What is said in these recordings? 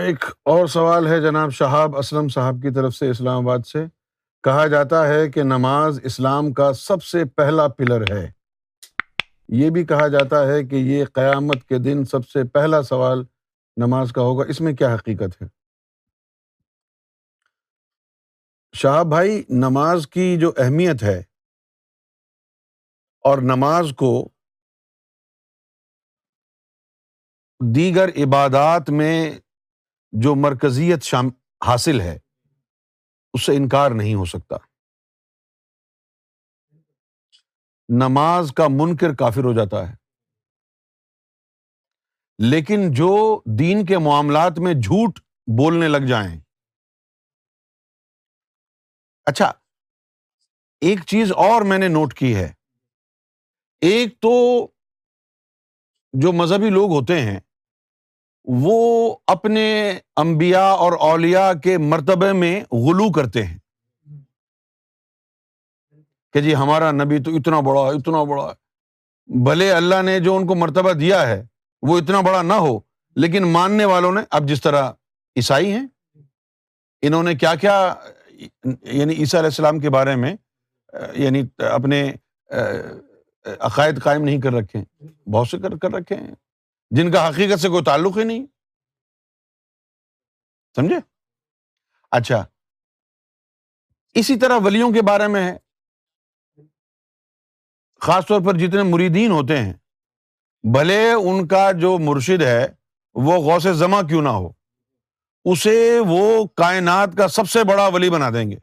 ایک اور سوال ہے جناب شہاب اسلم صاحب کی طرف سے اسلام آباد سے۔ کہا جاتا ہے کہ نماز اسلام کا سب سے پہلا پلر ہے۔ یہ بھی کہا جاتا ہے کہ یہ قیامت کے دن سب سے پہلا سوال نماز کا ہوگا۔ اس میں کیا حقیقت ہے؟ شاہ بھائی، نماز کی جو اہمیت ہے اور نماز کو دیگر عبادات میں جو مرکزیت شام، حاصل ہے، اس سے انکار نہیں ہو سکتا۔ نماز کا منکر کافر ہو جاتا ہے۔ لیکن جو دین کے معاملات میں جھوٹ بولنے لگ جائیں۔ اچھا ایک چیز اور میں نے نوٹ کی ہے۔ ایک تو جو مذہبی لوگ ہوتے ہیں وہ اپنے امبیا اور اولیا کے مرتبے میں غلو کرتے ہیں۔ کہ جی ہمارا نبی تو اتنا بڑا ہے، اتنا بڑا ہے۔ بھلے اللہ نے جو ان کو مرتبہ دیا ہے، وہ اتنا بڑا نہ ہو، لیکن ماننے والوں نے، اب جس طرح عیسائی ہیں، انہوں نے کیا کیا یعنی عیسیٰ علیہ السلام کے بارے میں یعنی اپنے عقائد قائم نہیں کر رکھے۔ ہیں بہت سے کر رکھے ہیں۔ جن کا حقیقت سے کوئی تعلق ہی نہیں۔ سمجھے؟ اچھا۔ اسی طرح ولیوں کے بارے میں ہے خاص طور پر جتنے مریدین ہوتے ہیں، بھلے ان کا جو مرشد ہے، وہ غوث زماں کیوں نہ ہو؟ اسے وہ کائنات کا سب سے بڑا ولی بنا دیں گے۔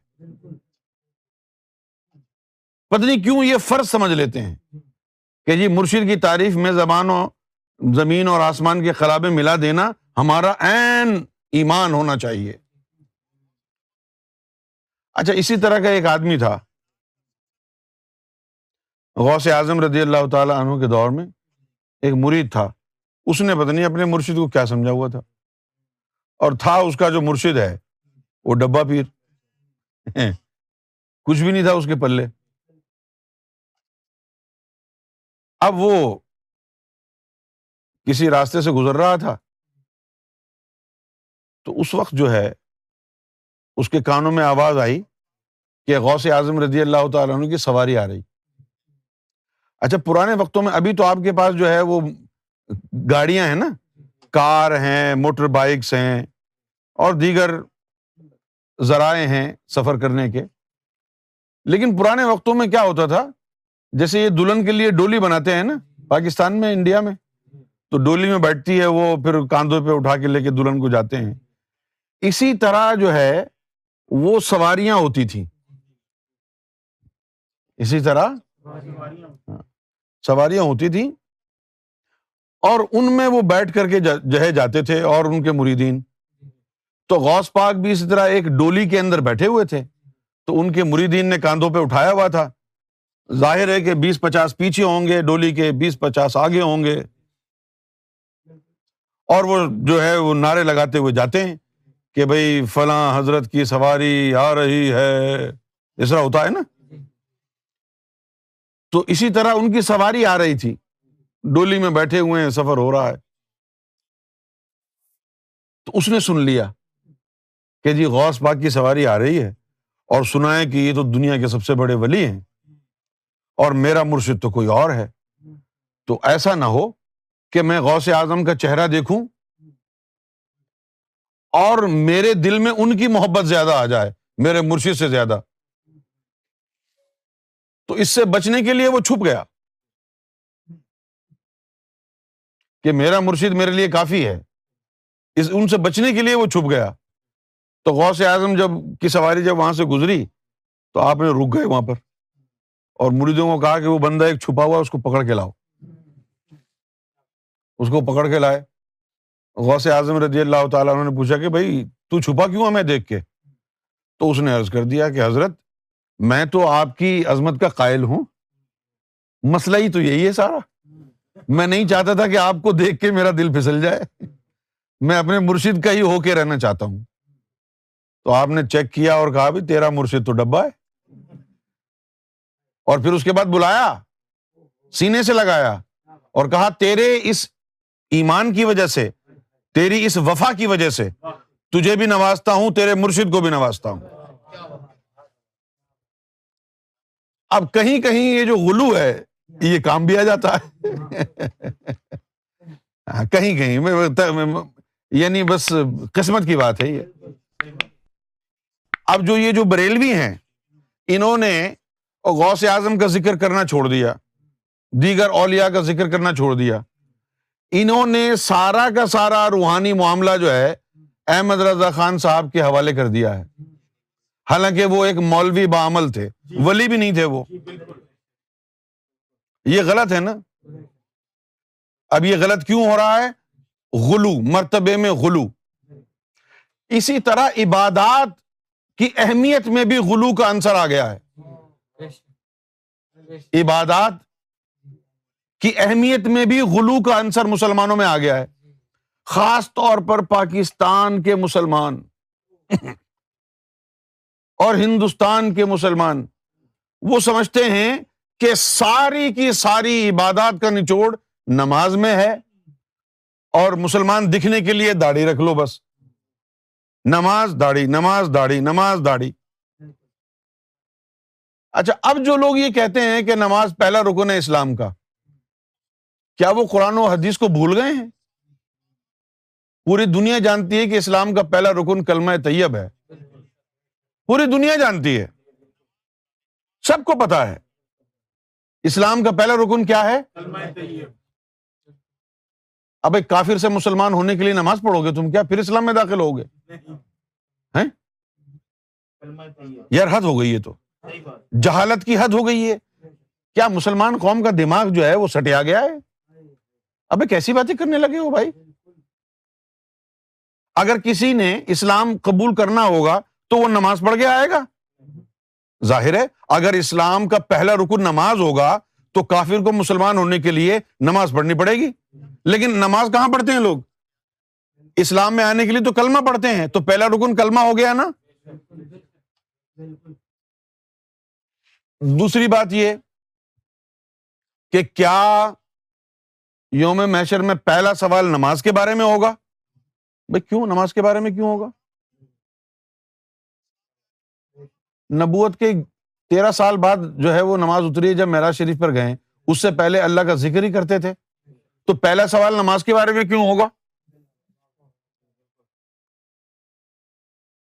پتنی کیوں یہ فرض سمجھ لیتے ہیں کہ جی مرشد کی تعریف میں زبانوں زمین اور آسمان کے خرابے ملا دینا ہمارا این ایمان ہونا چاہیے۔ اچھا اسی طرح کا ایک آدمی تھا۔ غوث اعظم رضی اللہ تعالیٰ عنہ کے دور میں ایک مرید تھا۔ اس نے پتہ نہیں اپنے مرشد کو کیا سمجھا ہوا تھا۔ اور تھا اس کا جو مرشد ہے، وہ ڈبا پیر۔ کچھ بھی نہیں تھا اس کے پلے۔ اب وہ کسی راستے سے گزر رہا تھا۔ تو اس وقت جو ہے، اس کے کانوں میں آواز آئی کہ غوث اعظم رضی اللہ تعالیٰ عنہ کی سواری آ رہی۔ اچھا پرانے وقتوں میں ابھی تو آپ کے پاس جو ہے وہ گاڑیاں ہیں نا۔ کار ہیں، موٹر بائکس ہیں اور دیگر ذرائع ہیں سفر کرنے کے۔ لیکن پرانے وقتوں میں کیا ہوتا تھا؟ جیسے یہ دلہن کے لیے ڈولی بناتے ہیں نا، پاکستان میں، انڈیا میں۔ تو ڈولی میں بیٹھتی ہے، وہ پھر کاندھوں پہ اٹھا کے لے کے دلہن کو جاتے ہیں۔ اسی طرح جو ہے، وہ سواریاں ہوتی تھیں۔ اسی طرح سواریاں ہوتی تھیں۔ اور ان میں وہ بیٹھ کر کے جہے جاتے تھے اور ان کے مریدین۔ تو غوث پاک بھی اسی طرح ایک ڈولی کے اندر بیٹھے ہوئے تھے۔ تو ان کے مریدین نے کاندھوں پہ اٹھایا ہوا تھا۔ ظاہر ہے کہ بیس پچاس پیچھے ہوں گے، ڈولی کے بیس پچاس آگے ہوں گے۔ اور وہ جو ہے وہ نعرے لگاتے ہوئے جاتے ہیں کہ بھائی فلاں حضرت کی سواری آ رہی ہے۔ اس طرح ہوتا ہے نا؟ تو اسی طرح ان کی سواری آ رہی تھی۔ ڈولی میں بیٹھے ہوئے ہیں، سفر ہو رہا ہے۔ تو اس نے سن لیا کہ جی غوث پاک کی سواری آ رہی ہے اور سنا ہے کہ یہ تو دنیا کے سب سے بڑے ولی ہیں۔ اور میرا مرشد تو کوئی اور ہے۔ تو ایسا نہ ہو کہ میں غوث اعظم کا چہرہ دیکھوں اور میرے دل میں ان کی محبت زیادہ آ جائے، میرے مرشد سے زیادہ۔ تو اس سے بچنے کے لیے وہ چھپ گیا کہ میرا مرشد میرے لیے کافی ہے۔ اس ان سے بچنے کے لیے وہ چھپ گیا۔ تو غوث اعظم جب کی سواری جب وہاں سے گزری تو آپ نے رک گئے وہاں پر اور مریدوں کو کہا کہ وہ بندہ ایک چھپا ہوا اس کو پکڑ کے لاؤ۔ اس کو پکڑ کے لائے۔ غوث اعظم رضی اللہ تعالیٰ نے پوچھا کہ بھائی، تو چھپا کیوں ہمیں دیکھ کے؟ تو اس نے عرض کر دیا کہ حضرت، میں تو آپ کی عظمت کا قائل ہوں۔ مسئلہ ہی تو یہی ہے سارا۔ میں نہیں چاہتا تھا کہ آپ کو دیکھ کے میرا دل پھسل جائے۔ میں اپنے مرشد کا ہی ہو کے رہنا چاہتا ہوں۔ تو آپ نے چیک کیا اور کہا بھی تیرا مرشد تو ڈبا ہے۔ اور پھر اس کے بعد بلایا، سینے سے لگایا اور کہا، تیرے اس ایمان کی وجہ سے، تیری اس وفا کی وجہ سے تجھے بھی نوازتا ہوں، تیرے مرشد کو بھی نوازتا ہوں۔ اب کہیں کہیں یہ جو غلو ہے، یہ کام بھی آ جاتا ہے۔ ہاں، کہیں کہیں یعنی بس قسمت کی بات ہے یہ۔ اب جو یہ جو بریلوی ہیں، انہوں نے غوث اعظم کا ذکر کرنا چھوڑ دیا، دیگر اولیا کا ذکر کرنا چھوڑ دیا۔ انہوں نے سارا کا سارا روحانی معاملہ جو ہے، احمد رضا خان صاحب کے حوالے کر دیا ہے۔ حالانکہ وہ ایک مولوی بعمل تھے۔ ولی بھی نہیں تھے وہ۔ یہ غلط ہے نا؟ اب یہ غلط کیوں ہو رہا ہے؟ غلو، مرتبے میں غلو۔ اسی طرح عبادات کی اہمیت میں بھی غلو کا انصر آ گیا ہے۔ عبادات کی اہمیت میں بھی غلو کا انصر مسلمانوں میں آ گیا ہے۔ خاص طور پر پاکستان کے مسلمان۔ اور ہندوستان کے مسلمان۔ وہ سمجھتے ہیں کہ ساری کی ساری عبادات کا نچوڑ نماز میں ہے اور مسلمان دکھنے کے لیے داڑھی رکھ لو بس۔ نماز داڑھی نماز داڑھی نماز داڑھی۔ اچھا اب جو لوگ یہ کہتے ہیں کہ نماز پہلا رکن ہے اسلام کا۔ کیا وہ قرآن و حدیث کو بھول گئے ہیں؟ پوری دنیا جانتی ہے کہ اسلام کا پہلا رکن کلمہ طیب ہے۔ پوری دنیا جانتی ہے۔ سب کو پتا ہے۔ اسلام کا پہلا رکن کیا ہے؟ اب ایک کافر سے مسلمان ہونے کے لیے نماز پڑھو گے تم کیا پھر اسلام میں داخل ہوگے؟ یار حد ہو گئی ہے تو۔ جہالت کی حد ہو گئی ہے کیا مسلمان قوم کا دماغ جو ہے وہ سٹیا گیا ہے؟ اب کیسی باتیں کرنے لگے ہو بھائی۔ اگر کسی نے اسلام قبول کرنا ہوگا تو وہ نماز پڑھ کے آئے گا۔ ظاہر ہے، اگر اسلام کا پہلا رکن نماز ہوگا تو کافر کو مسلمان ہونے کے لیے نماز پڑھنی پڑے گی۔ لیکن نماز کہاں پڑھتے ہیں لوگ؟ اسلام میں آنے کے لیے تو کلمہ پڑھتے ہیں۔ تو پہلا رکن کلمہ ہو گیا نا۔ دوسری بات یہ کہ کیا یوم میشر میں پہلا سوال نماز کے بارے میں ہوگا؟ بھائی کیوں نماز کے بارے میں کیوں ہوگا؟ نبوت کے تیرہ سال بعد جو ہے وہ نماز اتری ہے جب معراج شریف پر گئے۔ اس سے پہلے اللہ کا ذکر ہی کرتے تھے۔ تو پہلا سوال نماز کے بارے میں کیوں ہوگا؟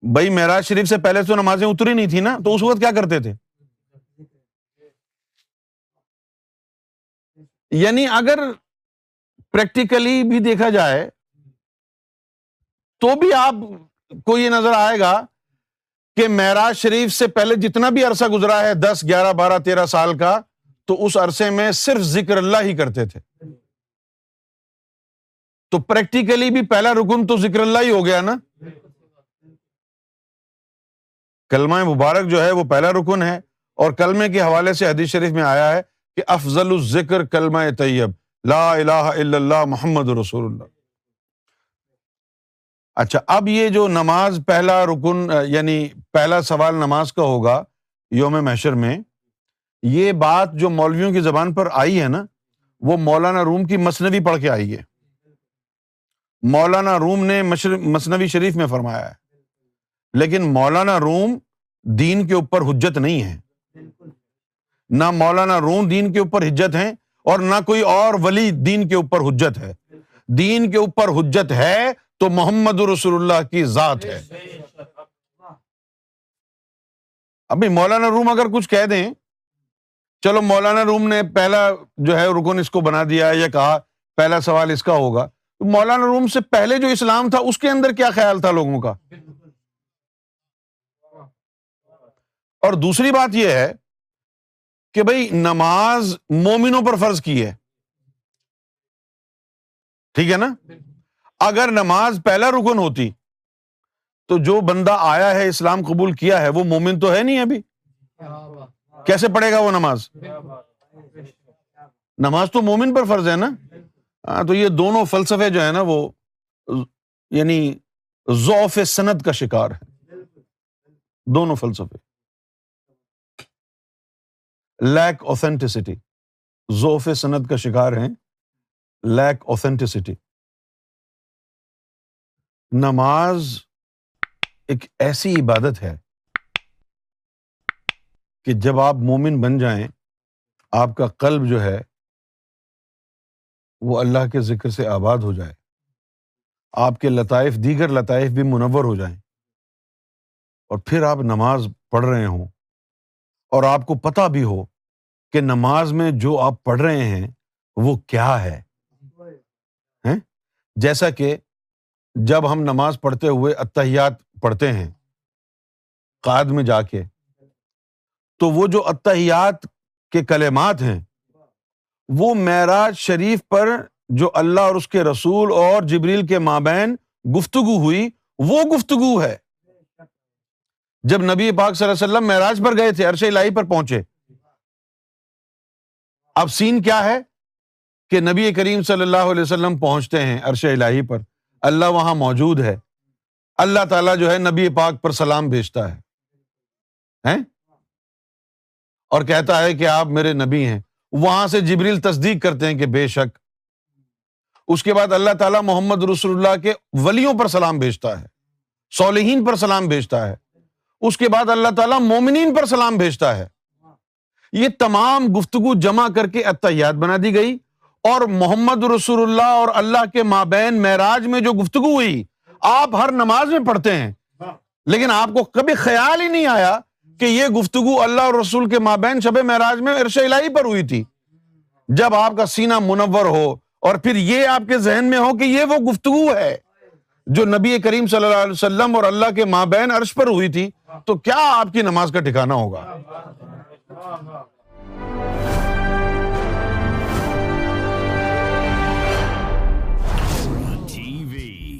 بھائی معراج شریف سے پہلے تو نمازیں اتری نہیں تھی نا، تو اس وقت کیا کرتے تھے؟ یعنی اگر پریکٹیکلی بھی دیکھا جائے تو بھی آپ کو یہ نظر آئے گا کہ معراج شریف سے پہلے جتنا بھی عرصہ گزرا ہے، دس، گیارہ، بارہ، تیرہ سال کا، تو اس عرصے میں صرف ذکر اللہ ہی کرتے تھے۔ تو پریکٹیکلی بھی پہلا رکن تو ذکر اللہ ہی ہو گیا نا۔ کلمہ مبارک جو ہے وہ پہلا رکن ہے اور کلمے کے حوالے سے حدیث شریف میں آیا ہے کہ افضل الذکر کلمہ طیب۔ لا الہ الا اللہ محمد رسول اللہ۔ اچھا اب یہ جو نماز پہلا رکن یعنی پہلا سوال نماز کا ہوگا یوم محشر میں، یہ بات جو مولویوں کی زبان پر آئی ہے نا، وہ مولانا روم کی مصنوی پڑھ کے آئی ہے۔ مولانا روم نے مصنوی شریف میں فرمایا ہے۔ لیکن مولانا روم دین کے اوپر حجت نہیں ہے۔ نہ مولانا روم دین کے اوپر حجت ہے اور نہ کوئی اور ولی دین کے اوپر حجت ہے۔ دین کے اوپر حجت ہے تو محمد رسول اللہ کی ذات ہے۔ ابھی مولانا روم اگر کچھ کہہ دیں، چلو مولانا روم نے پہلا جو ہے رکن اس کو بنا دیا یا کہا، پہلا سوال اس کا ہوگا۔ مولانا روم سے پہلے جو اسلام تھا، اس کے اندر کیا خیال تھا لوگوں کا؟ اور دوسری بات یہ ہے کہ بھائی نماز مومنوں پر فرض کی ہے۔ ٹھیک ہے نا؟ اگر نماز پہلا رکن ہوتی، تو جو بندہ آیا ہے، اسلام قبول کیا ہے، وہ مومن تو ہے نہیں ابھی۔ کیسے پڑھے گا وہ نماز؟ نماز تو مومن پر فرض ہے نا؟ ہاں تو یہ دونوں فلسفے جو ہے نا، وہ یعنی ذوف سند کا شکار ہے دونوں فلسفے۔ لیک اوتھینٹسٹی ذوف سند کا شکار ہیں لیک اوتھینٹسٹی نماز ایک ایسی عبادت ہے کہ جب آپ مومن بن جائیں آپ کا قلب جو ہے وہ اللہ کے ذکر سے آباد ہو جائے آپ کے لطائف دیگر لطائف بھی منور ہو جائیں۔ اور پھر آپ نماز پڑھ رہے ہوں۔ اور آپ کو پتہ بھی ہو کہ نماز میں جو آپ پڑھ رہے ہیں، وہ کیا ہے؟ جیسا کہ جب ہم نماز پڑھتے ہوئے اتحیات پڑھتے ہیں قاد میں جا کے، تو وہ جو اتحیات کے کلمات ہیں، وہ معراج شریف پر جو اللہ اور اس کے رسول اور جبریل کے مابین گفتگو ہوئی، وہ گفتگو ہے۔ جب نبی پاک صلی اللہ علیہ وسلم معراج پر گئے تھے، عرش الہی پر پہنچے۔ اب سین کیا ہے؟ کہ نبی کریم صلی اللہ علیہ وسلم پہنچتے ہیں عرش الہی پر۔ اللہ وہاں موجود ہے۔ اللہ تعالیٰ جو ہے نبی پاک پر سلام بھیجتا ہے۔ اور کہتا ہے کہ آپ میرے نبی ہیں۔ وہاں سے جبریل تصدیق کرتے ہیں کہ بے شک۔ اس کے بعد اللہ تعالیٰ محمد رسول اللہ کے ولیوں پر سلام بھیجتا ہے۔ صالحین پر سلام بھیجتا ہے۔ اس کے بعد اللہ تعالیٰ مومنین پر سلام بھیجتا ہے۔ یہ تمام گفتگو جمع کر کے اتحیات بنا دی گئی اور محمد رسول اللہ اور اللہ کے مابین معراج میں جو گفتگو ہوئی، آپ ہر نماز میں پڑھتے ہیں۔ لیکن آپ کو کبھی خیال ہی نہیں آیا کہ یہ گفتگو اللہ اور رسول کے مابین شب معراج میں عرش الہی پر ہوئی تھی۔ جب آپ کا سینہ منور ہو اور پھر یہ آپ کے ذہن میں ہو کہ یہ وہ گفتگو ہے جو نبی کریم صلی اللہ علیہ وسلم اور اللہ کے مابین عرش پر ہوئی تھی تو کیا آپ کی نماز کا ٹھکانا ہوگا؟ جی we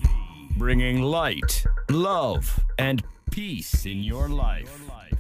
bring light love and peace in your life your life